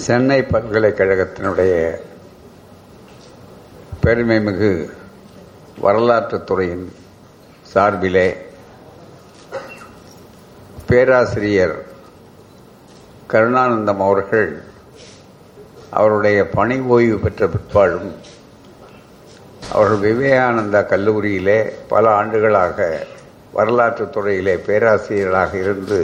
சென்னை பல்கலைக்கழகத்தினுடைய பெருமைமிகு வரலாற்றுத்துறையின் சார்பிலே பேராசிரியர் கருணானந்தம் அவர்கள் அவருடைய பணி ஓய்வு பெற்ற பிற்பாடும் அவர்கள் விவேகானந்தா கல்லூரியிலே பல ஆண்டுகளாக வரலாற்றுத் துறையிலே பேராசிரியராக இருந்து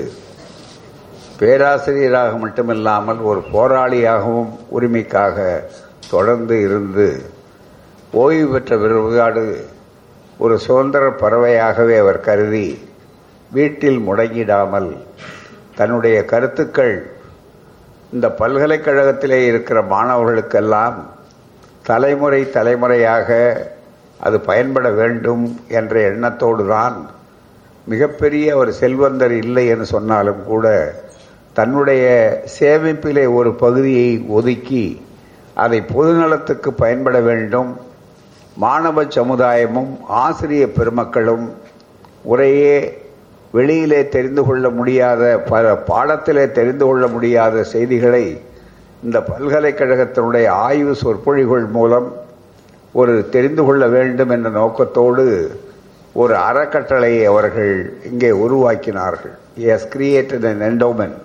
பேராசிரியராக மட்டுமில்லாமல் ஒரு போராளியாகவும் உரிமைக்காக தொடர்ந்து இருந்து ஓய்வு பெற்ற பிறகாடு ஒரு சுதந்திர பறவையாகவே அவர் கருதி வீட்டில் முடங்கிடாமல் தன்னுடைய கருத்துக்கள் இந்த பல்கலைக்கழகத்திலே இருக்கிற மாணவர்களுக்கெல்லாம் தலைமுறை தலைமுறையாக அது பயன்பட வேண்டும் என்ற எண்ணத்தோடு தான் மிகப்பெரிய ஒரு செல்வந்தர் இல்லை என்று சொன்னாலும் கூட தன்னுடைய சேமிப்பிலே ஒரு பகுதியை ஒதுக்கி அதை பொதுநலத்துக்கு பயன்பட வேண்டும். மாணவ சமுதாயமும் ஆசிரிய பெருமக்களும் உரையே வெளியிலே தெரிந்து கொள்ள முடியாத பல பாடத்திலே தெரிந்து கொள்ள முடியாத செய்திகளை இந்த பல்கலைக்கழகத்தினுடைய ஆய்வு சொற்பொழிகள் மூலம் ஒரு தெரிந்து கொள்ள வேண்டும் என்ற நோக்கத்தோடு ஒரு அறக்கட்டளையை அவர்கள் இங்கே உருவாக்கினார்கள். எஸ் கிரியேட்டட் அன் என்டோமென்ட்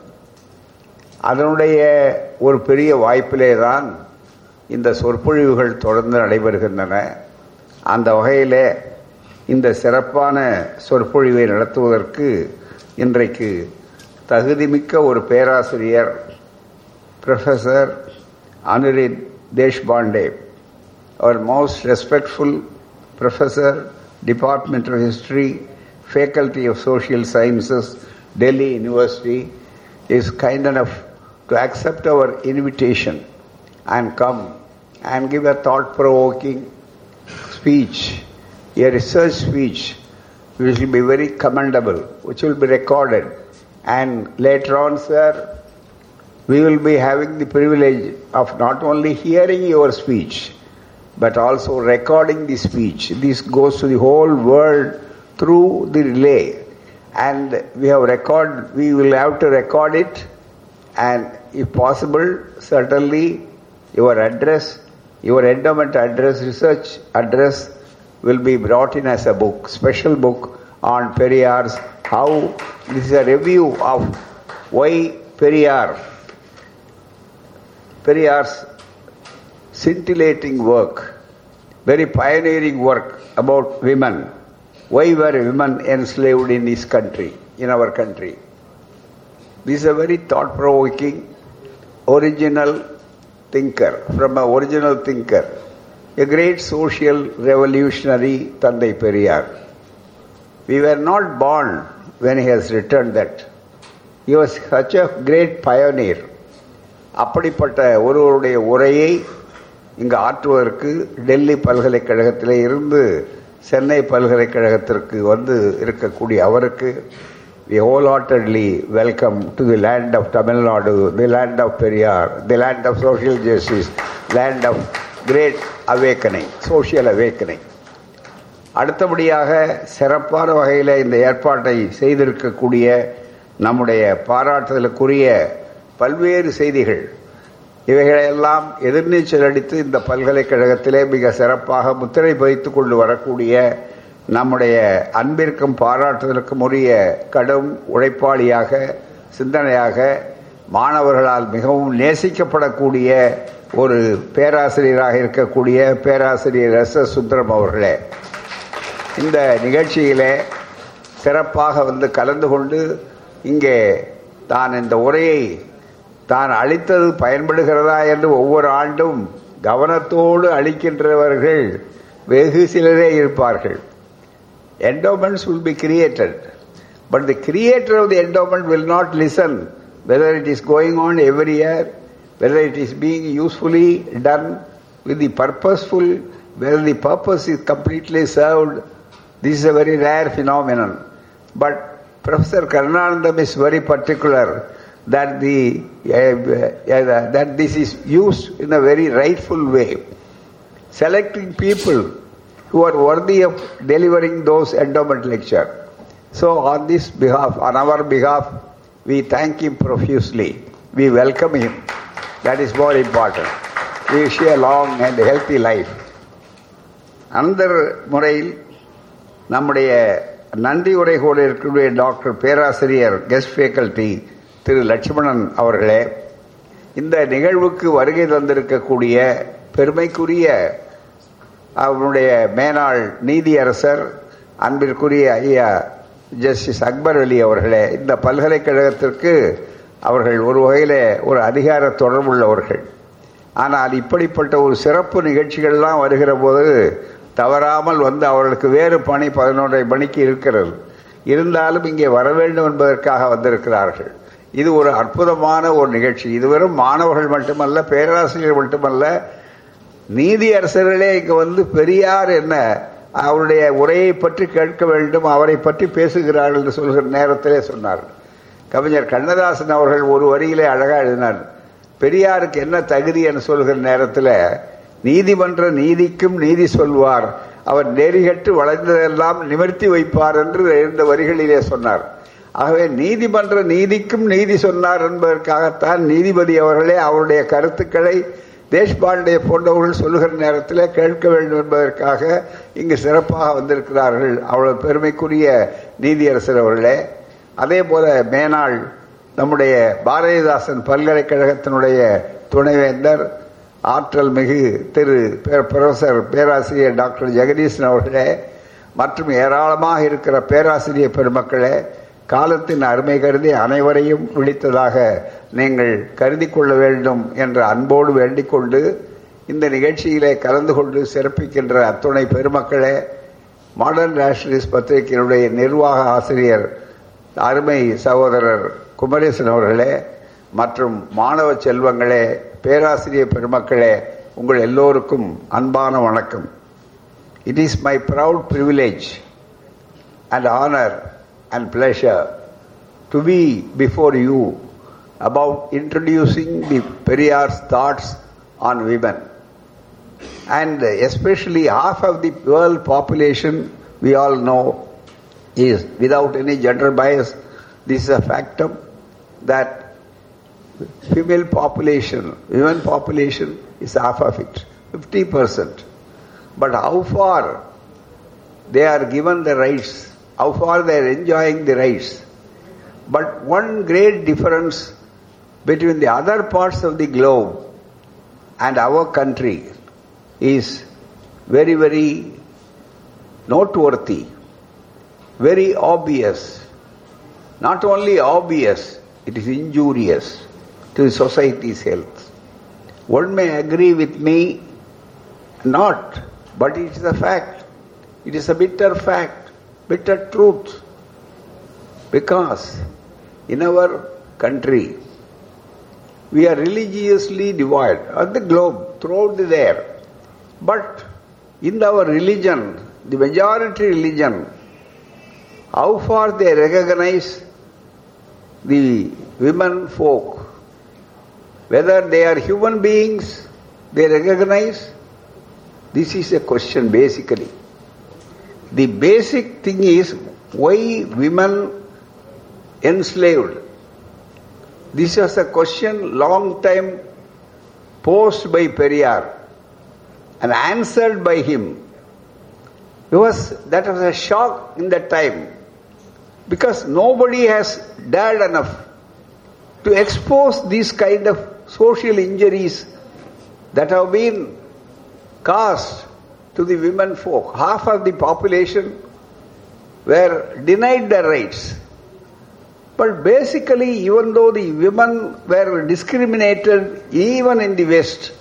அதனுடைய ஒரு பெரிய வாய்ப்பிலே தான் இந்த சொற்பொழிவுகள் தொடர்ந்து நடைபெறுகின்றன. அந்த வகையிலே இந்த சிறப்பான சொற்பொழிவை நடத்துவதற்கு இன்றைக்கு தகுதிமிக்க ஒரு பேராசிரியர் professor Anirudh Deshpande our most respectful professor department of history faculty of social sciences Delhi university is kind of to accept our invitation and come and give a thought-provoking speech, a research speech, which will be very commendable, which will be recorded. And later on, sir, we will be having the privilege of not only hearing your speech, but also recording the speech. This goes to the whole world through the relay. And we have record, we will have to record it and if possible, certainly your address, your endowment address, research address will be brought in as a book, special book on Periyar's, how this is a review of why Periyar, Periyar's scintillating work, very pioneering work about women. Why were women enslaved in this country, in our country? This is a very thought provoking, original thinker, from an original thinker, a great social revolutionary Tandai Periyar. We were not born when he has written that. He was such a great pioneer. அப்படிப்பட்ட ஒருவருடைய உரையை இங்கு ஆற்றுவதற்கு டெல்லி பல்கலைக்கழகத்திலே இருந்து சென்னை பல்கலைக்கழகத்திற்கு வந்து இருக்கக்கூடிய அவருக்கு we wholeheartedly welcome to the land of Tamil Nadu, the land of Periyar, the land of social justice, land of great awakening, social awakening. அடுத்தபடியாக சிறப்பான வகையில் இந்த ஏற்பாட்டை செய்திருக்கக்கூடிய நம்முடைய பாராட்டுதலுக்குரிய பல்வேறு செய்திகள் இவைகளையெல்லாம் எதிர்நீச்சல் அடித்து இந்த பல்கலைக்கழகத்திலே மிக சிறப்பாக முத்திரை பதித்துக் கொண்டு வரக்கூடிய நம்முடைய அன்பிற்கும் பாராட்டுதலுக்கும் உரிய கடும் உழைப்பாளியாக சிந்தனையாக மாணவர்களால் மிகவும் நேசிக்கப்படக்கூடிய ஒரு பேராசிரியராக இருக்கக்கூடிய பேராசிரியர் எஸ் எஸ் சுந்தரம் அவர்களே. இந்த நிகழ்ச்சியிலே சிறப்பாக வந்து கலந்து கொண்டு இங்கே தான் இந்த உரையை தான் அளித்தது பயன்படுகிறதா என்று ஒவ்வொரு ஆண்டும் கவனத்தோடு அளிக்கின்றவர்கள் வெகு சிலரே இருப்பார்கள். Endowments will be created. But the creator of the endowment will not listen whether it is going on every year, whether it is being usefully done with the purposeful, whether the purpose is completely served. This is a very rare phenomenon. But Professor Karunanandam is very particular that the uh, uh, that this is used in a very rightful way, selecting people who are worthy of delivering those endowment lecture. So on this behalf, on our behalf, we thank him profusely. We welcome him. That is more important. We wish you a long and healthy life. அந்த முறையில் நம்முடைய நன்றி உரை கூட இருக்கக்கூடிய doctor பேராசிரியர் guest faculty திரு லட்சுமணன் அவர்களே இந்த நிகழ்வுக்கு வருகை தந்திருக்கக்கூடிய பெருமைக்குரிய அவருடைய மேனாள் நீதியரசர் அன்பிற்குரிய ஐயா ஜஸ்டிஸ் அக்பர் அலி அவர்களே இந்த பல்கலைக்கழகத்திற்கு அவர்கள் ஒரு வகையில் ஒரு அதிகார தொடர்புள்ளவர்கள். ஆனால் இப்படிப்பட்ட ஒரு சிறப்பு நிகழ்ச்சிகள்லாம் வருகிற போது தவறாமல் வந்து அவர்களுக்கு வேறு பணி பதினொன்றரை மணிக்கு இருக்கிறது. இருந்தாலும் இங்கே வர வேண்டும் என்பதற்காக வந்திருக்கிறார்கள். இது ஒரு அற்புதமான ஒரு நிகழ்ச்சி. இது வெறும் மாணவர்கள் மட்டுமல்ல பேராசிரியர் மட்டுமல்ல நீதியரசர்களே இங்கு வந்து பெரியார் என்ன அவருடைய உரையை பற்றி கேட்க வேண்டும் அவரை பற்றி பேசுகிறார்கள் என்று சொல்கிற நேரத்திலே சொன்னார். கவிஞர் கண்ணதாசன் அவர்கள் ஒரு வரியிலே அழகா எழுதினார். பெரியாருக்கு என்ன தகுதி என்று சொல்கிற நேரத்தில் நீதிமன்ற நீதிக்கும் நீதி சொல்வார் அவர் நெறிகட்டு வளைந்ததெல்லாம் நிமிர்த்தி வைப்பார் என்று இந்த வரிகளிலே சொன்னார். ஆகவே நீதிமன்ற நீதிக்கும் நீதி சொன்னார் என்பதற்காகத்தான் நீதிபதி அவர்களே அவருடைய கருத்துக்களை தேஷ்பாண்டே போன்றவர்கள் சொல்லுகிற நேரத்தில் கேட்க வேண்டும் என்பதற்காக இங்கு சிறப்பாக வந்திருக்கிறார்கள் அவ்வளவு பெருமைக்குரிய நீதியரசர் அவர்களே. அதே போல மேனாள் நம்முடைய பாரதிதாசன் பல்கலைக்கழகத்தினுடைய துணைவேந்தர் ஆற்றல் மிகு திரு ப்ரொஃபசர் பேராசிரியர் டாக்டர் ஜெகதீசன் அவர்களே மற்றும் ஏராளமாக இருக்கிற பேராசிரியர் பெருமக்களே காலத்தின் அருமை கருதி அனைவரையும் விழித்ததாக நீங்கள் கருதி கொள்ள வேண்டும் என்ற அன்போடு வேண்டிக்கொண்டு இந்த நிகழ்ச்சியிலே கலந்து கொண்டு சிறப்பிக்கின்ற அத்துணை பெருமக்களே மாடர்ன் நேஷனலிஸ்ட் பத்திரிகையினுடைய நிர்வாக ஆசிரியர் அருமை சகோதரர் குமரேசன் அவர்களே மற்றும் மாணவ செல்வங்களே பேராசிரியர் பெருமக்களே உங்கள் எல்லோருக்கும் அன்பான வணக்கம். It is my proud privilege and honour and pleasure to be before you about introducing the Periyar's thoughts on women. And especially half of the world population, we all know, is without any gender bias, this is a factum that female population, women population is half of it, 50%. But how far they are given the rights how far they are enjoying the rights. But one great difference between the other parts of the globe and our country is very, very noteworthy, very obvious. Not only obvious, it is injurious to society's health. One may agree with me, not, but it is a fact. It is a bitter fact bitter truth. Because in our country, we are religiously divided on the globe, throughout the there. But in our religion, the majority religion, how far they recognize the women folk, whether they are human beings, they recognize. This is a question basically. The basic thing is why women enslaved. This was a question long time posed by Periyar and answered by him. Because that was a shock in that time. Because nobody has dared enough to expose these kind of social injuries that have been caused to the women folk. Half of the population were denied their rights. But basically, even though the women were discriminated even in the West,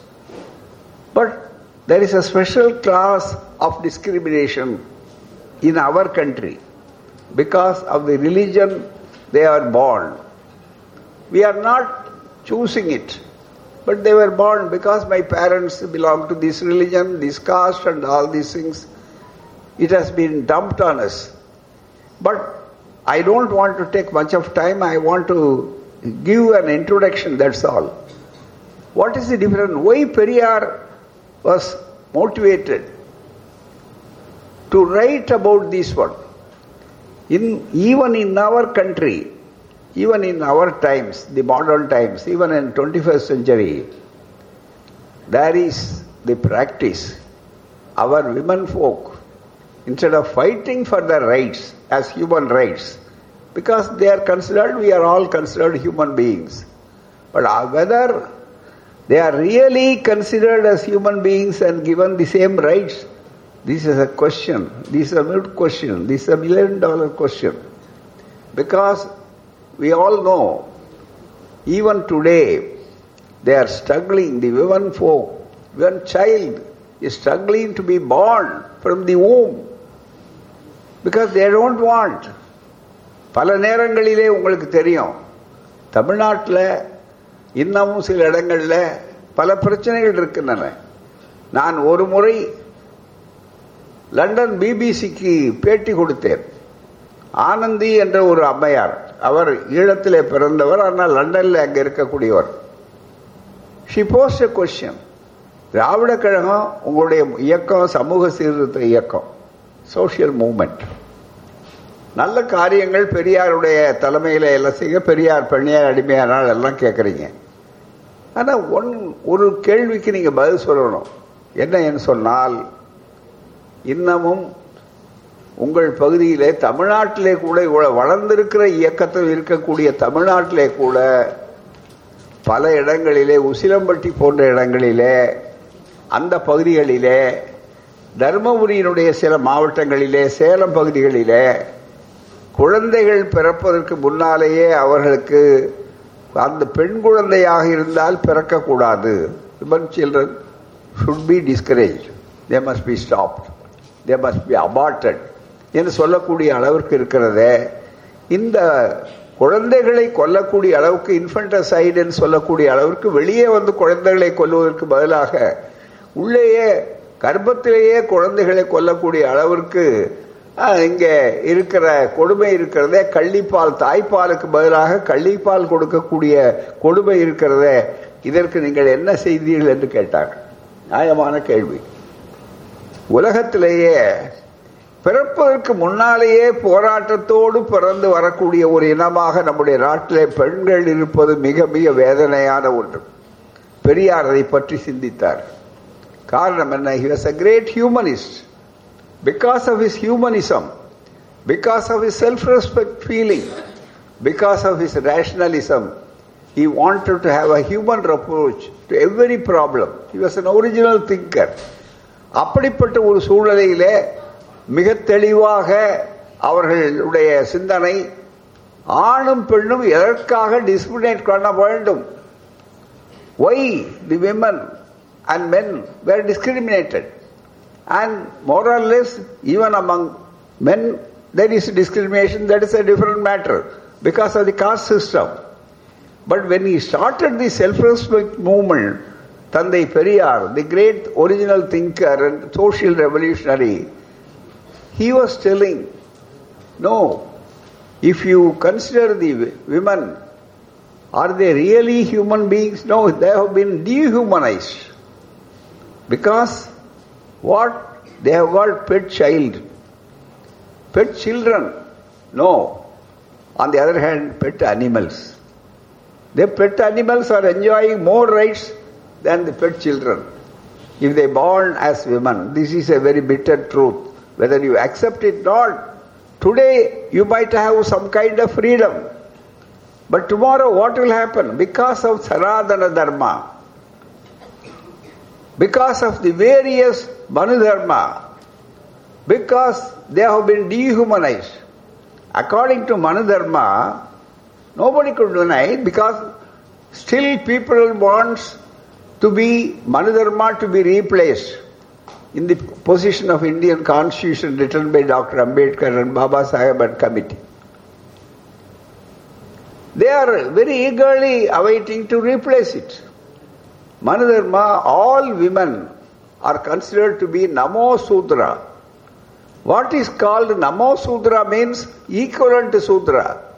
but there is a special class of discrimination in our country because of the religion they are born. We are not choosing it. But they were born because my parents belong to this religion, this caste, and all these things. It has been dumped on us. But I don't want to take much of time. I want to give an introduction, that's all. What is the difference? Why Periyar was motivated to write about this one? In, even in our country, even in our times, the modern times, even in 21st century, there is the practice. Our women folk, instead of fighting for their rights as human rights, because they are considered, we are all considered human beings. But uh, whether they are really considered as human beings and given the same rights, this is a question. This is a good question. This is a million dollar question. Because we all know, even today, they are struggling, the women folk, one child is struggling to be born from the womb because they don't want. பல நேரங்களிலே உங்களுக்கு தெரியும் தமிழ்நாட்டில் இன்னமும் சில இடங்களில் பல பிரச்சனைகள் இருக்கின்றன நான் ஒரு முறை லண்டன் பிபிசிக்கு பேட்டி கொடுத்தேன் ஆனந்தி என்ற ஒரு அம்மையார். அவர் ஈழத்திலே பிறந்தவர் ஆனால் லண்டனில் அங்கே இருக்கக்கூடியவர். She posed a question Dravida Kazhagam உங்களுடைய இயக்கம் சமூக சீர்திருத்த இயக்கம் சோசியல் மூமெண்ட் நல்ல காரியங்கள் பெரியாருடைய தலைமையில் எல்லாம் செய்ய பெரியார் பெண்ணியார் அடிமையானால் எல்லாம் கேட்குறீங்க ஆனால் ஒன் ஒரு கேள்விக்கு நீங்கள் பதில் சொல்லணும். என்ன சொன்னால் இன்னமும் உங்கள் பகுதியிலே தமிழ்நாட்டிலே கூட இவ்வளவு வளர்ந்திருக்கிற இயக்கத்தில் இருக்கக்கூடிய தமிழ்நாட்டிலே கூட பல இடங்களிலே உசிலம்பட்டி போன்ற இடங்களிலே அந்த பகுதிகளிலே தர்மபுரியினுடைய சில மாவட்டங்களிலே சேலம் பகுதிகளிலே குழந்தைகள் பிறப்பதற்கு முன்னாலேயே அவர்களுக்கு அந்த பெண் குழந்தையாக இருந்தால் பிறக்கக்கூடாது. Women children should be discourage they must be stopped they must be aborted என்று சொல்லக்கூடிய அளவிற்கு இருக்கிறதே இந்த குழந்தைகளை கொல்லக்கூடிய அளவுக்கு இன்ஃபன்டசைடுன்னு சொல்லக்கூடிய அளவிற்கு வெளியே வந்து குழந்தைகளை கொல்வதற்கு பதிலாக உள்ளேயே கர்ப்பத்திலேயே குழந்தைகளை கொல்லக்கூடிய அளவிற்கு இங்கே இருக்கிற கொடுமை இருக்கிறதே கள்ளிப்பால் தாய்ப்பாலுக்கு பதிலாக கள்ளிப்பால் கொடுக்கக்கூடிய கொடுமை இருக்கிறதே இதற்கு நீங்கள் என்ன செய்தீர்கள் என்று கேட்டார் நியாயமான கேள்வி. உலகத்திலேயே பிறப்பதற்கு முன்னாலேயே போராட்டத்தோடு பிறந்து வரக்கூடிய ஒரு இனமாக நம்முடைய நாட்டிலே பெண்கள் இருப்பது மிக மிக வேதனையான ஒன்று பெரியார் அதை பற்றி சிந்தித்தார் காரணம் என்ன he was a great humanist because of is humanism because of is self respect feeling because of is rationalism he wanted to have a human approach to every problem. He was an original thinker. அப்படிப்பட்ட ஒரு சூழ்நிலையிலே மிக தெளிவாக அவர்களுடைய சிந்தனை ஆணும் பெண்ணும் எதற்காக டிஸ்கிரிமினேட் பண்ண வேண்டும் why the women and men were discriminated and more or less even among men there is discrimination that is a different matter because of the caste system But when he started the self-respect movement, Tandai Periyar, the great original thinker and social revolutionary, he was telling, no, if you consider the women, are they really human beings? No, they have been dehumanized. Because what? They have got pet child. Pet children? No. On the other hand, pet animals. The pet animals are enjoying more rights than the pet children. If they born as women, this is a very bitter truth. Whether you accept it or not, today you might have some kind of freedom. But tomorrow what will happen? Because of Sanatana Dharma, because of the various Manu Dharma, because they have been dehumanized. According to Manu Dharma, Nobody could deny it because still people wants to be Manudharma to be replaced in the position of Indian constitution written by Dr. Ambedkar and Baba Sahib and committee. They are very eagerly awaiting to replace it. Manudharma, all women are considered to be Namo Sudra. What is called Namo Sudra means equivalent to Sudra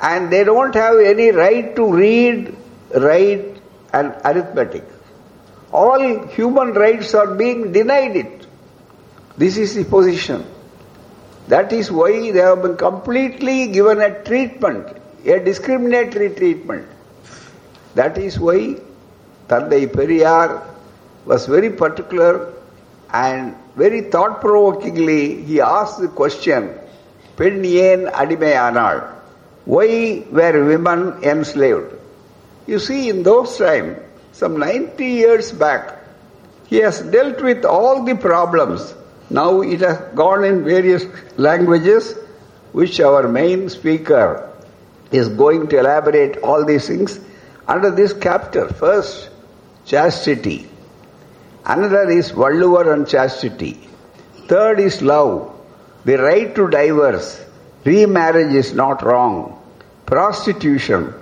and they don't have any right to read, write, and arithmetic all human rights are being denied it. This is the position. That is why they have been completely given a treatment, a discriminatory treatment. That is why Tandai Periyar was very particular and very thought provokingly he asked the question, Pen yen? Why were women enslaved? You see, in those times, some 90 years back, he has dealt with all the problems. Now it has gone in various languages, which our main speaker is going to elaborate all these things under this chapter. First, chastity. Another is Valluvar and chastity. Third is love. The right to divorce. Remarriage is not wrong prostitution,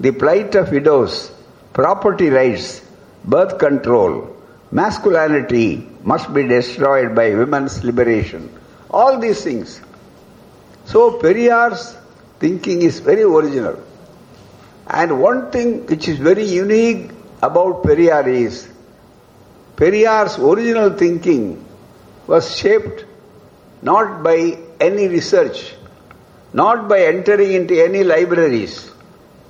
the plight of widows, property rights, birth control, masculinity must be destroyed by women's liberation. All these things. So Periyar's thinking is very original. And one thing which is very unique about Periyar is Periyar's original thinking was shaped not by any research, not by entering into any libraries,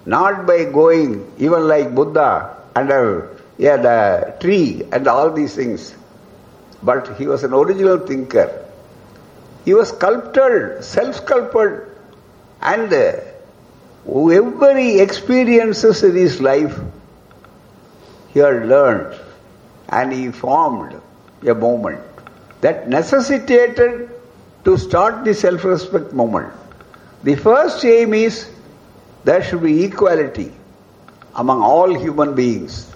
not by going even like Buddha under uh, yeah, the tree and all these things. But he was an original thinker. He was sculpted, self-sculpted, and uh, whoever he experiences in his life, he had learned and he formed a movement that necessitated to start the self-respect movement. The first aim is there should be equality among all human beings.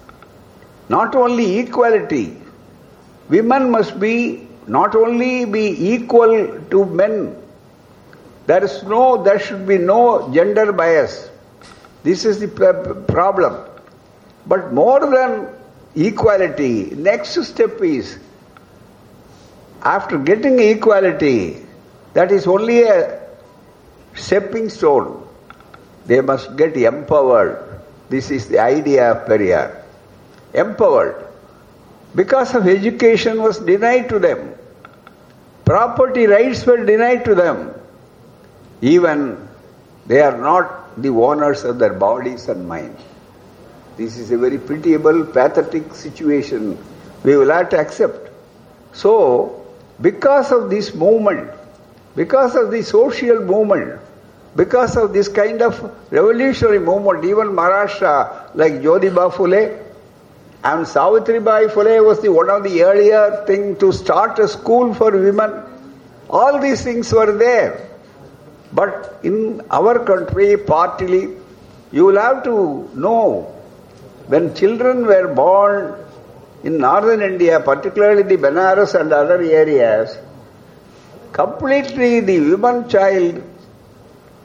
Not only equality, women must be not only be equal to men. There is no, there should be no gender bias. This is the problem. But more than equality, next step is after getting equality, that is only a stepping stone. They must get empowered. This is the idea of Periyar. Empowered. Because of education was denied to them. Property rights were denied to them. Even they are not the owners of their bodies and mind. This is a very pitiable, pathetic situation we will have to accept. So, because of this movement, because of the social movement, because of this kind of revolutionary movement, even Maharashtra, like Jyotiba Phule and Savitribai Phule was the one of the earlier thing to start a school for women. All these things were there. But in our country, partly, you will have to know when children were born in northern India, particularly the Benares and other areas, completely the woman child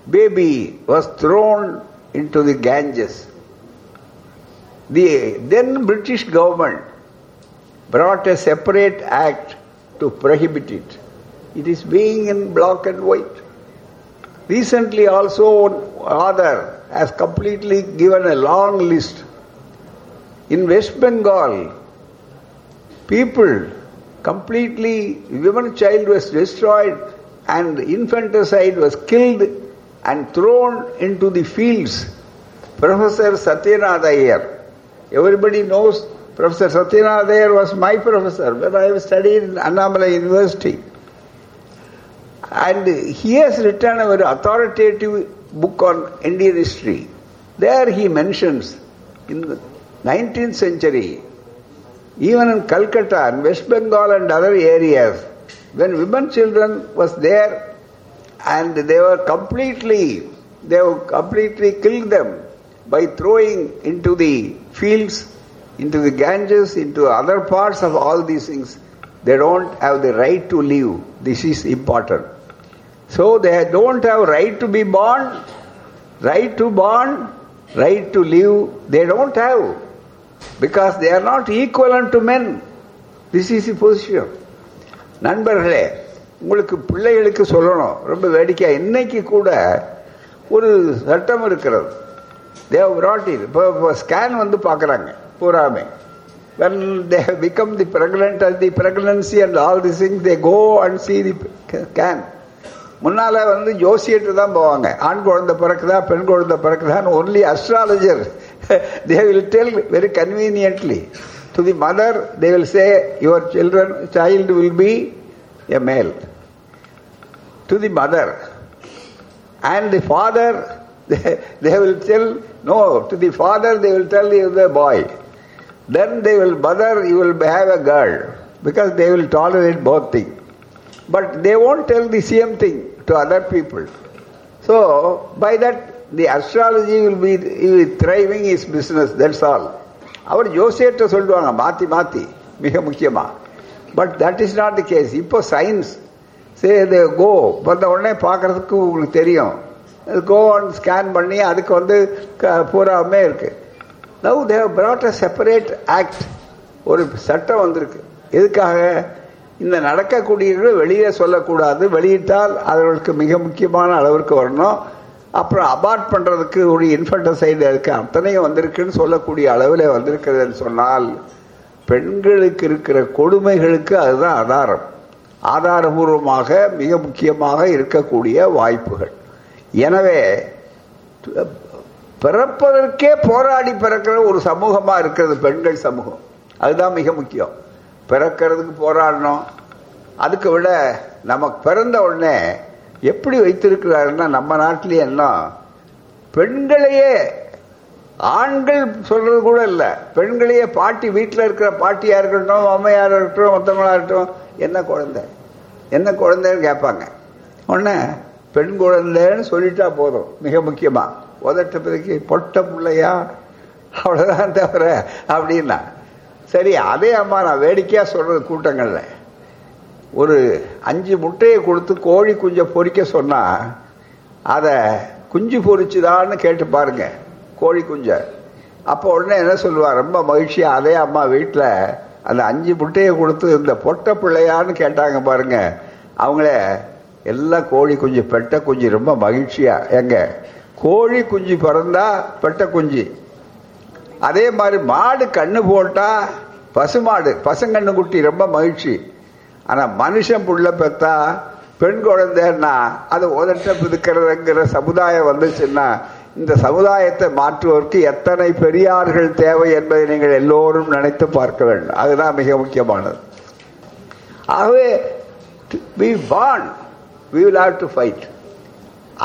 baby was thrown into the Ganges. The then British government brought a separate act to prohibit it. It is being in black and white. Recently also other has completely given a long list. In West Bengal, people completely, woman child was destroyed and infanticide was killed and thrown into the fields. Professor Sathianathaier, everybody knows Professor Sathianathaier was my professor when I studied in Annamalai University. And he has written a very authoritative book on Indian history. There he mentions in the 19th century, even in Calcutta and West Bengal and other areas, when women children was there and they were completely, they were completely killed them by throwing into the fields, into the Ganges, into other parts of all these things. They don't have the right to live. This is important. So they don't have right to be born, right to born, right to live. They don't have because they are not equivalent to men. This is the position. நண்பர்களே உங்களுக்கு பிள்ளைகளுக்கு சொல்லணும். ரொம்ப வேடிக்கை இன்னைக்கு கூட ஒரு சட்டம் இருக்கிறது. தேவ் ராட்டி இப்போ ஸ்கேன் வந்து பார்க்குறாங்க. பூராமே. When they become the pregnant and the pregnancy and all the these they go and see the scan முன்னால் வந்து ஜோசியட்டு தான் போவாங்க. ஆண் குழந்தை பிறக்குதா பெண் குழந்தை பிறக்குதான்னு only astrologer they will tell very conveniently to the mother they will say your children child will be a male to the mother and the father they, they will tell no to the father they will tell you the boy then they will mother you will have a girl because they will tolerate both things but they won't tell the same thing to other people so by that the astrology will be, will be thriving his business that's all அவர் ஜோசியர்கிட்ட சொல்லுவாங்க மாத்தி மாத்தி மிக முக்கியமா but that is not the case இப்போ science சரி இது கோ. வந்த உடனே பார்க்கறதுக்கு உங்களுக்கு தெரியும். கோ ஸ்கேன் பண்ணி அதுக்கு வந்து க- பூராவுமே இருக்கு. Now they've brought a separate act ஒரு சட்டம் வந்திருக்கு. எதுக்காக? இந்த நடக்கக்கூடியவர்கள் வெளியே சொல்லக்கூடாது. வெளியிட்டால் அவர்களுக்கு மிக முக்கியமான அளவிற்கு வரணும். அப்புறம் அபார்ட் பண்ணுறதுக்கு ஒரு இன்ஃபன்டசைடு இருக்கு. அத்தனையும் வந்திருக்குன்னு சொல்லக்கூடிய அளவில் வந்திருக்கிறதுன்னு சொன்னால் பெண்களுக்கு இருக்கிற கொடுமைகளுக்கு அதுதான் ஆதாரம். ஆதாரபூர்வமாக மிக முக்கியமாக இருக்கக்கூடிய வாய்ப்புகள். எனவே பிறப்பதற்கே போராடி பிறக்கிற ஒரு சமூகமாக இருக்கிறது பெண்கள் சமூகம். அதுதான் மிக முக்கியம். பிறக்கிறதுக்கு போராடணும். அதுக்கு விட நமக்கு பிறந்த உடனே எப்படி வைத்திருக்கிறாருன்னா நம்ம நாட்டிலேயே என்ன பெண்களையே ஆண்கள் சொல்றது கூட இல்லை. பெண்களையே பாட்டி வீட்டில் இருக்கிற பாட்டியாக இருக்கட்டும் அம்மையாரா இருக்கட்டும் மொத்தங்களா இருக்கட்டும் என்ன குழந்தை? என்ன குழந்தைன்னு கேட்பாங்க. உடனே பெண் குழந்தைன்னு சொல்லிட்டா போதும். மிக முக்கியமாக உதட்ட பிறகு பொட்ட பிள்ளையா? அவ்வளோதான் தவிர அப்படின்னா. சரி அதே அம்மா நான் வேடிக்கையாக சொல்கிறது கூட்டங்களில். ஒரு அஞ்சு முட்டையை கொடுத்து கோழி குஞ்சை பொறிக்க சொன்னால் அதை குஞ்சு பொரிச்சுதான்னு கேட்டு பாருங்க கோழி குஞ்சை. அப்போ உடனே என்ன சொல்லுவார் ரொம்ப மகிழ்ச்சியாக அதே அம்மா வீட்டில் அந்த அஞ்சு முட்டையை கொடுத்து இந்த பொட்ட பிள்ளையான்னு கேட்டாங்க பாருங்கள் அவங்கள எல்லாம் கோழி குஞ்சு பெட்ட குஞ்சு ரொம்ப மகிழ்ச்சியா. எங்க? கோழி குஞ்சு பிறந்தா பெட்ட குஞ்சு. அதே மாதிரி மாடு கண்ணு போட்டா பசுமாடு பசுங்கண்ணு குட்டி ரொம்ப மகிழ்ச்சி. ஆனால் மனுஷன் புள்ள பெத்தா பெண் குழந்தைன்னா அது உதட்ட பிதுக்கிறதுங்கிற சமுதாயம் வந்துச்சுன்னா இந்த சமுதாயத்தை மாற்றுவதற்கு எத்தனை பெரியார்கள் தேவை என்பதை நீங்கள் எல்லோரும் நினைத்து பார்க்க வேண்டும். அதுதான் மிக முக்கியமானது. ஆகவே we porn we will have to fight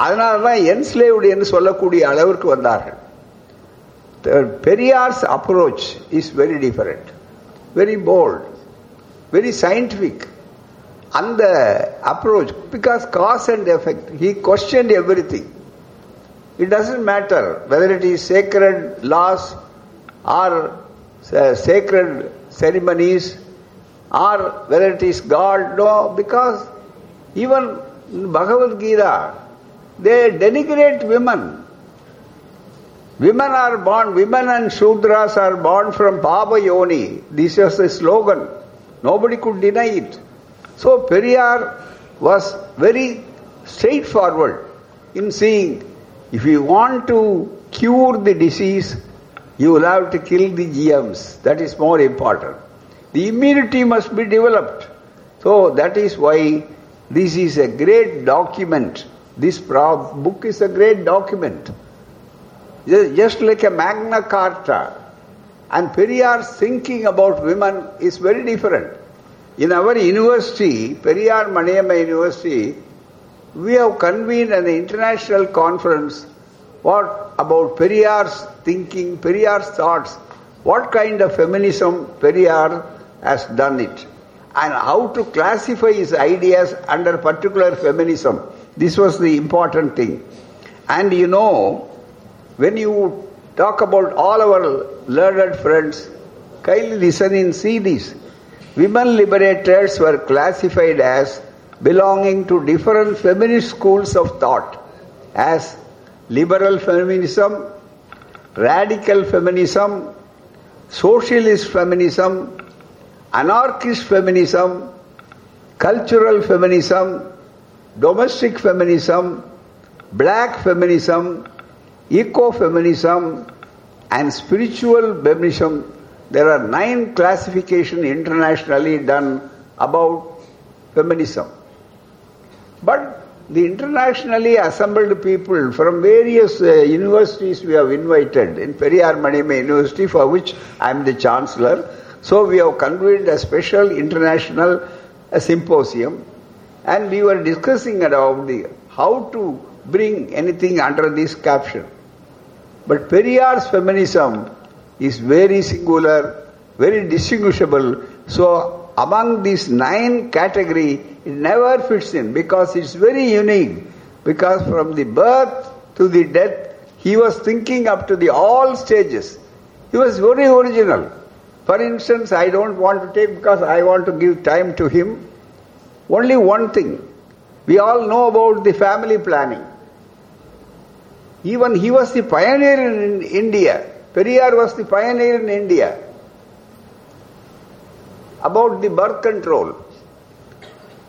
அதனால தான் என்ஸ்லேவ்டு என்று சொல்லக்கூடிய அளவிற்கு வந்தார்கள் Periyar's approach is very different very bold very scientific அந்த approach because cause and effect he question every thing it doesn't matter whether it is sacred laws or sacred ceremonies or whether it is God, no, because even Bhagavad Gita, they denigrate women. Women are born, women and Shudras are born from Papa Yoni. This was the slogan. Nobody could deny it. So Periyar was very straightforward in saying, if you want to cure the disease, you will have to kill the germs. That is more important. The immunity must be developed. So that is why this is a great document. This book is a great document just like a Magna Carta. And Periyar's thinking about women is very different. In our university, Periyar Maniammai University, we have convened an international conference what about Periyar's thinking, Periyar's thoughts, what kind of feminism Periyar has done it, and how to classify his ideas under particular feminism. This was the important thing. And you know, when you talk about all our learned friends, kindly listen see this. Women liberators were classified as belonging to different feminist schools of thought as liberal feminism, radical feminism, socialist feminism, anarchist feminism, cultural feminism, domestic feminism, black feminism, ecofeminism and spiritual feminism there are nine classifications internationally done about feminism but the internationally assembled people from various uh, universities we have invited in Periyar Maniammai University for which I am the chancellor. So we have convened a special international symposium and we were discussing about the, how to bring anything under this caption. But Periyar's feminism is very singular, very distinguishable. So among these nine category, it never fits in because it's very unique. Because from the birth to the death, he was thinking up to the all stages. He was very original. For instance, I don't want to take because I want to give time to him. Only one thing. We all know about the family planning. Even he was the pioneer in India. Periyar was the pioneer in India about the birth control.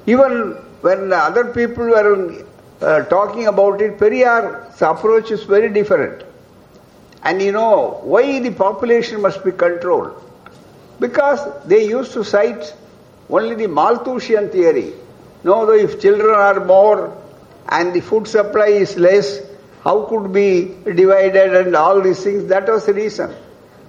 Even when other people were uh, talking about it, Periyar's approach is very different. And you know why the population must be controlled? Because they used to cite only the Malthusian theory. No, if children are more and the food supply is less, how could be divided and all these things? That was the reason.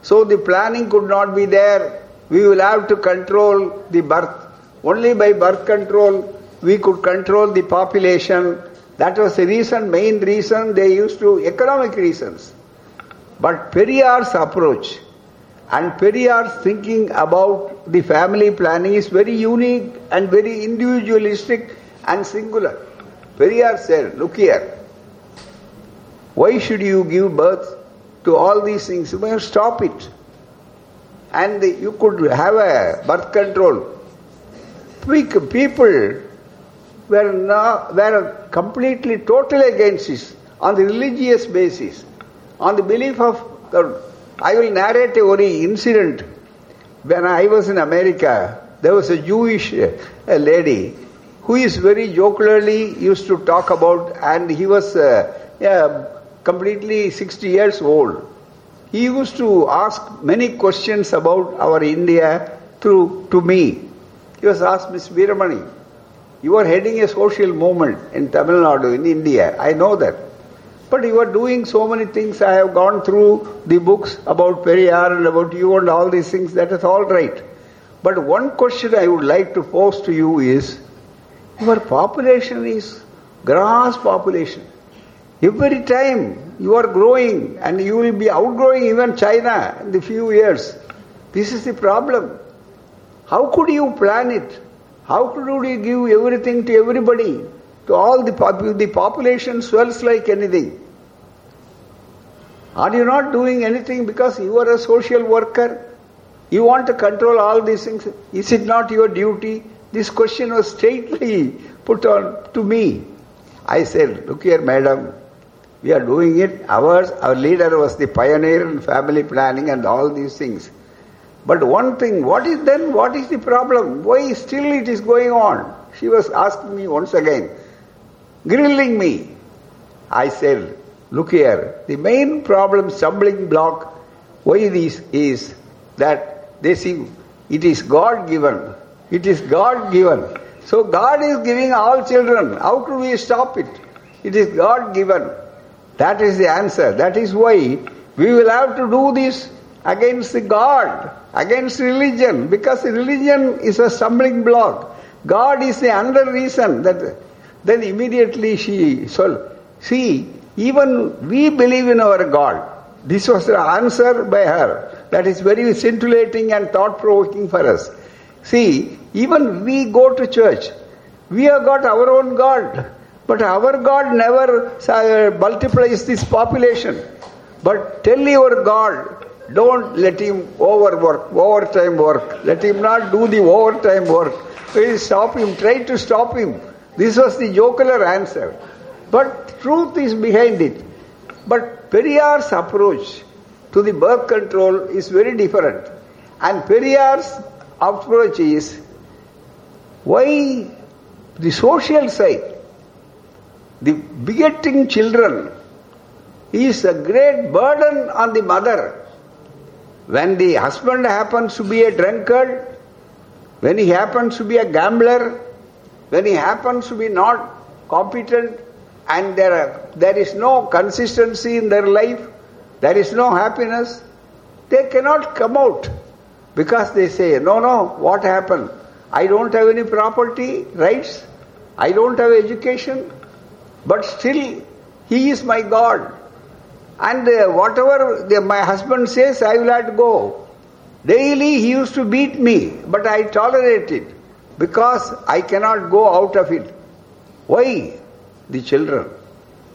So the planning could not be there. We will have to control the birth. Only by birth control we could control the population. That was the reason, main reason they used to, economic reasons. But Periyar's approach and Periyar's thinking about the family planning is very unique and very individualistic and singular. Periyar said, look here, why should you give birth to all these things? You must stop it. And you could have a birth control. People were, not, were completely, totally against this on the religious basis, on the belief of the. I will narrate a very incident. When I was in America, there was a Jewish a lady who is very jocularly used to talk about, and he was uh, yeah, completely 60 years old. He used to ask many questions about our India through to me. He was asked, Miss Veeramani, you are heading a social movement in Tamil Nadu, in India. I know that. But you are doing so many things. I have gone through the books about Periyar and about you and all these things. That is all right. But one question I would like to pose to you is, your population is grass population. Every time you are growing and you will be outgrowing even China in the few years. This is the problem. How could you plan it? How could you give everything to everybody? To all the, pop- the population swells like anything. Are you not doing anything because you are a social worker? You want to control all these things. Is it not your duty? This question was straightly put on to me. I said, look here, madam, we are doing it. Ours, our leader was the pioneer in family planning and all these things. But one thing, what is then, what is the problem? Why still it is going on? She was asking me once again, grilling me. I said, look here, the main problem, stumbling block, why this is that they see it is God given. It is God given. So God is giving all children. How could we stop it? It is God given. That is the answer. That is why we will have to do this against the God, against religion, because religion is a stumbling block. God is the under reason that then immediately she so see even we believe in our God. This was the answer by her. That is very scintillating and thought provoking for us. See, even we go to church. We have got our own God. But our God never uh, multiplies this population. But tell your God, don't let him overwork, overtime work. Let him not do the overtime work. Please stop him, try to stop him. This was the jocular answer. But truth is behind it. But Periyar's approach to the birth control is very different. And Periyar's approach is why the social side, the begetting children is a great burden on the mother. When the husband happens to be a drunkard, when he happens to be a gambler, when he happens to be not competent and there, are, there is no consistency in their life, there is no happiness, they cannot come out because they say, no, no, what happened? I don't have any property rights, I don't have education, but still he is my God. And uh, whatever my husband says, I will to go. Daily he used to beat me, but I tolerated. it because I cannot go out of it. Why? The children.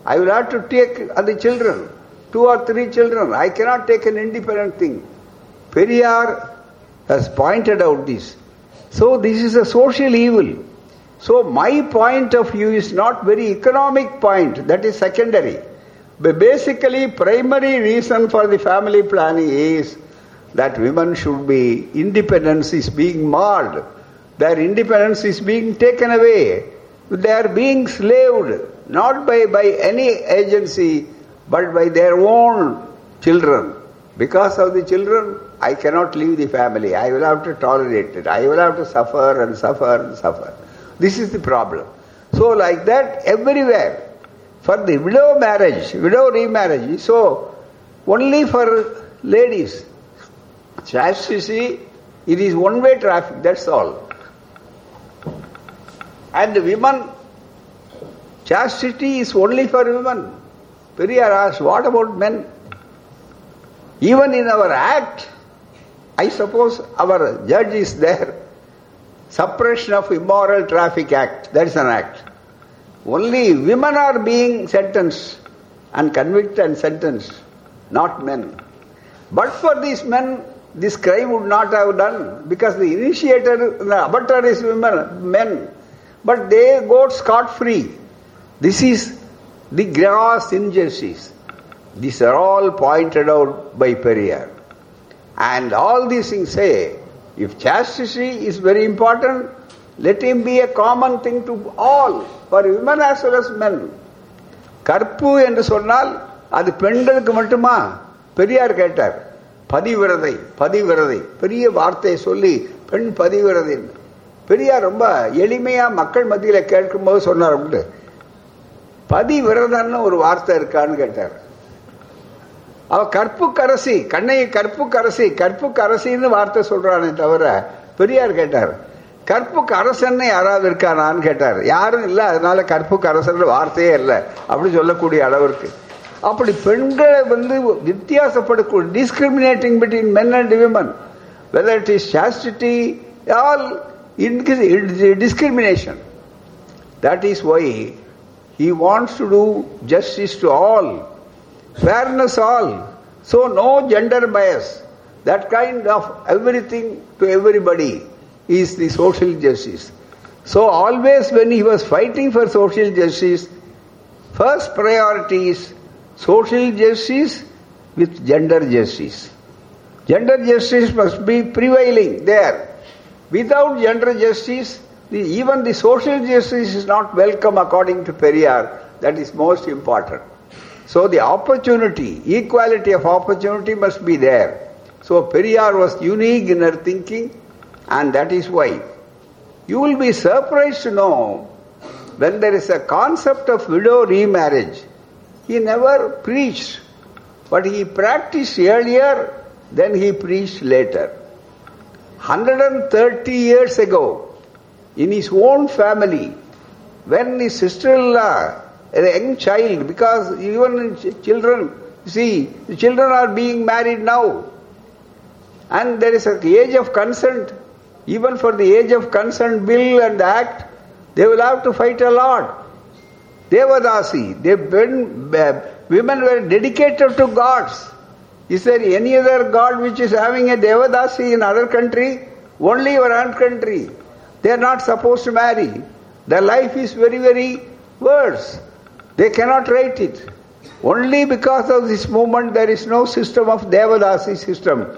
I will have to take the children, two or three children. I cannot take an independent thing. Periyar has pointed out this. So this is a social evil. So my point of view is not very economic point, that is secondary. But basically primary reason for the family planning is that women should be, independence is being marred. Their independence is being taken away. They are being slaved, not by, by any agency, but by their own children. Because of the children, I cannot leave the family. I will have to tolerate it. I will have to suffer and suffer and suffer. This is the problem. So like that, everywhere. For the widow marriage, widow remarriage, so only for ladies. Chastity, it is one-way traffic, that's all. And women, chastity is only for women. Periyar asked, what about men? Even in our act, I suppose our judge is there. Suppression of Immoral Traffic Act, that is an act. Only women are being sentenced and convicted and sentenced, not men. But for these men, this crime would not have done because the initiator, the abettor is women, men But they go scot free. This is the gross injustice. These are all pointed out by Periyar. And all these things say, if chastity is very important, let him be a common thing to all, for women as well as men. கற்பு என்று சொன்னால் அது பெண்களுக்கு மட்டுமா பெரியார் கேட்டார் பதிவிரதை பதிவிரதை பெரிய வார்த்தையை சொல்லி பெண் பதிவிரதை பெரியார் ரொம்ப எளிமையா மக்கள் மத்தியில கேட்கும்போது சொன்னார் உண்டு. பதிவிரதன்னு ஒரு வார்த்தை இருக்கான்னு கேட்டார். அவ கற்புக்கரசி கண்ணை கற்புக்கரசி கற்புக்கரசின்னு வார்த்தை சொல்றானே தவிர பெரியார் கேட்டார். கற்புக்கு அரசன்னு யாராவது இருக்கானான்னு கேட்டார். யாரும் இல்லை அதனால கற்புக்கு அரசன் வார்த்தையே இல்லை அப்படி சொல்லக்கூடிய அளவிற்கு. அப்படி பெண்களை வந்து வித்தியாசப்படக்கூடிய discriminating between men and women whether it is chastity all discrimination. That is why he wants to do justice to all, fairness all. So no gender bias. That kind of everything to everybody is the social justice. So always when he was fighting for social justice, first priority is social justice with gender justice. Gender justice must be prevailing there. Without gender justice, the, even the social justice is not welcome according to Periyar. That is most important. So the opportunity, equality of opportunity must be there. So Periyar was unique in her thinking and that is why. You will be surprised to know when there is a concept of widow remarriage, he never preached, but he practiced earlier, then he preached later. 130 years ago, in his own family, when his sister-in-law, a young child, because even children, see, the children are being married now, and there is an age of consent, even for the age of consent bill and act, they will have to fight a lot. Devadasi, they, when, uh, women were dedicated to gods. Is there any other god which is having a Devadasi in other country? Only your own country. They are not supposed to marry. Their life is very, very worse. They cannot write it. Only because of this movement there is no system of Devadasi system.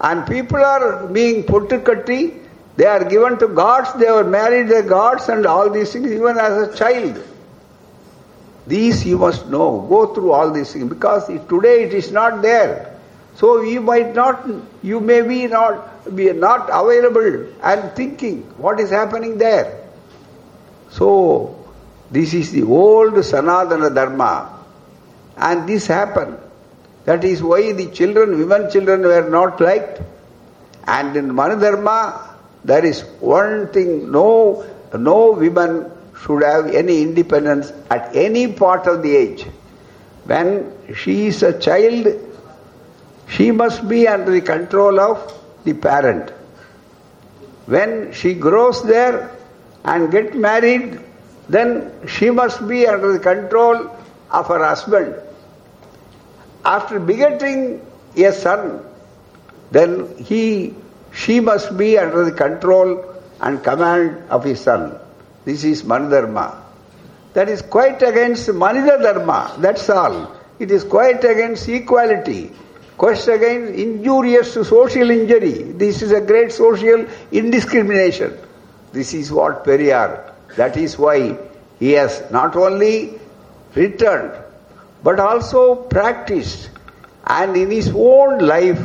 And people are being put to katti, they are given to gods, they are married the gods and all these things even as a child. These you must know. Go through all these things because today it is not there. So you might not, you may be not be not available and thinking what is happening there. So This is the old Sanatana Dharma. And this happened. That is why the children, women children were not liked. And in Manudharma, there is one thing, no, no women should have any independence at any part of the age. When she is a child, she must be under the control of the parent. When she grows there and get married, then she must be under the control of her husband. After begetting a son, then he, she must be under the control and command of his son. This is Manudharma. That is quite against Manida Dharma, that's all. It is quite against equality, quite against injurious to social injury. This is a great social indiscrimination. This is what Periyar, that is why he has not only returned, but also practiced. And in his own life,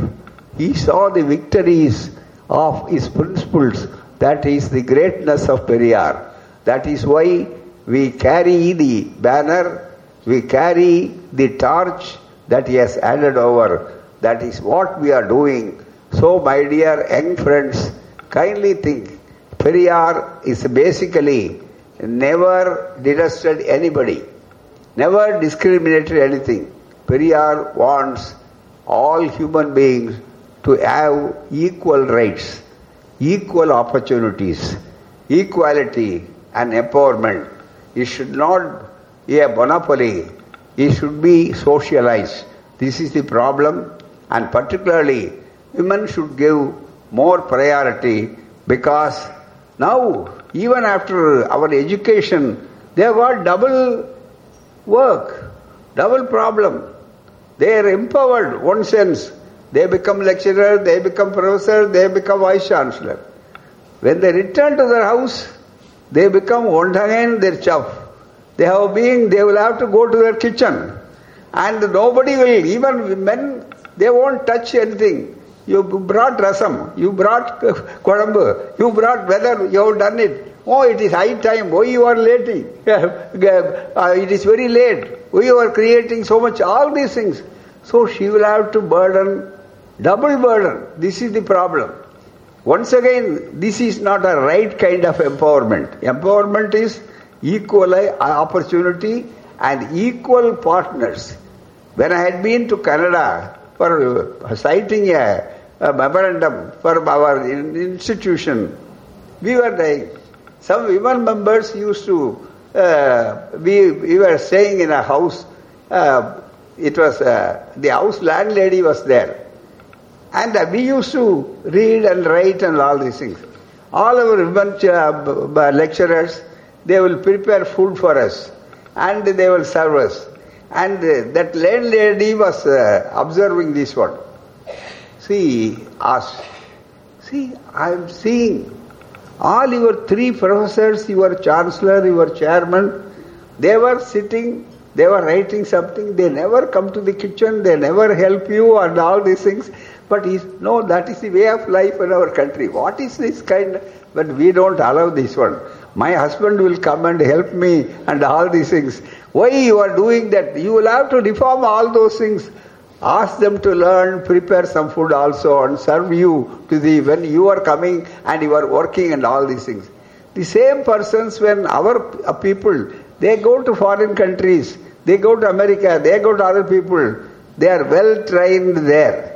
he saw the victories of his principles. That is the greatness of Periyar. That is why we carry the banner, we carry the torch that he has handed over. That is what we are doing. So, my dear young friends, kindly think Periyar is basically never detested anybody, never discriminated anything. Periyar wants all human beings to have equal rights, equal opportunities, equality and empowerment. It should not be a monopoly. It should be socialized. This is the problem and particularly women should give more priority because now even after our education they have got double work, double problem. They are empowered one sense. They become lecturer, they become professor, they become vice chancellor. When they return to their house, they become once again their chuff. They have been, they will have to go to their kitchen. And nobody will, even men, they won't touch anything. You brought rasam, you brought kodambu, you brought weather, you have done it. Oh, it is high time. Why you are late? Uh, it is very late. Why you are creating so much? All these things. So she will have to burden, double burden. This is the problem. Once again, this is not a right kind of empowerment. Empowerment is equal opportunity and equal partners. When I had been to Canada for citing a, a memorandum for our institution, we were dying. Some women members used to, uh, we, we were staying in a house, uh, it was, uh, the house landlady was there. And uh, we used to read and write and all these things. All our women uh, lecturers, they will prepare food for us and they will serve us. And uh, that landlady was uh, observing this one. See, asked, see, I am seeing all your three professors, your chancellor, your chairman, they were sitting, they were writing something, they never come to the kitchen, they never help you and all these things. But he's, no, that is the way of life in our country. What is this kind? But we don't allow this one. My husband will come and help me and all these things. Why you are doing that? You will have to reform all those things. Ask them to learn, prepare some food also and serve you to the when you are coming and you are working and all these things. The same persons when our uh, people they go to foreign countries, they go to America, they go to other people, they are well trained there.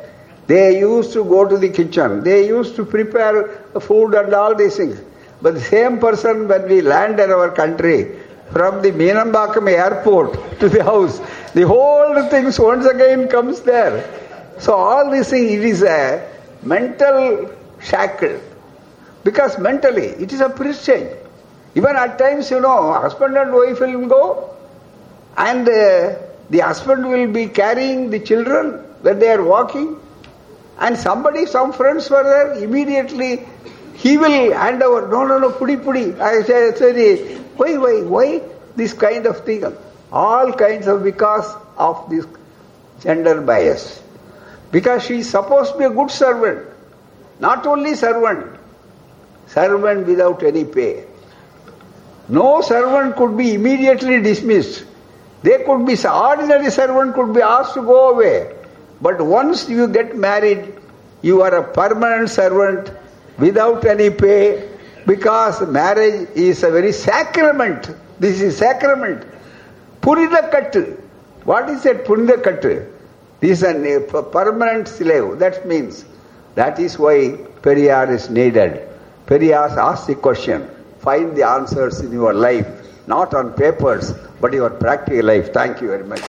They used to go to the kitchen, they used to prepare food and all these things. But the same person when we land in our country, from the Meenambakkam airport to the house, the whole things once again comes there. So all these things, it is a mental shackle. Because mentally, it is a privilege. Even at times, you know, husband and wife will go and uh, the husband will be carrying the children when they are walking and somebody, some friends were there, immediately he will hand over, no, no, no, pudi, pudi. I say, say why, why, why this kind of thing? All kinds of because of this gender bias. Because she is supposed to be a good servant. Not only servant, servant without any pay. No servant could be immediately dismissed. They could be, ordinary servant could be asked to go away. But once you get married, you are a permanent servant without any pay because marriage is a very sacrament. This is sacrament. Puridakattu. What is that Puridakattu? This is a permanent slave. That means that is why Periyar is needed. Periyar asks the question. Find the answers in your life, not on papers, but your practical life. Thank you very much.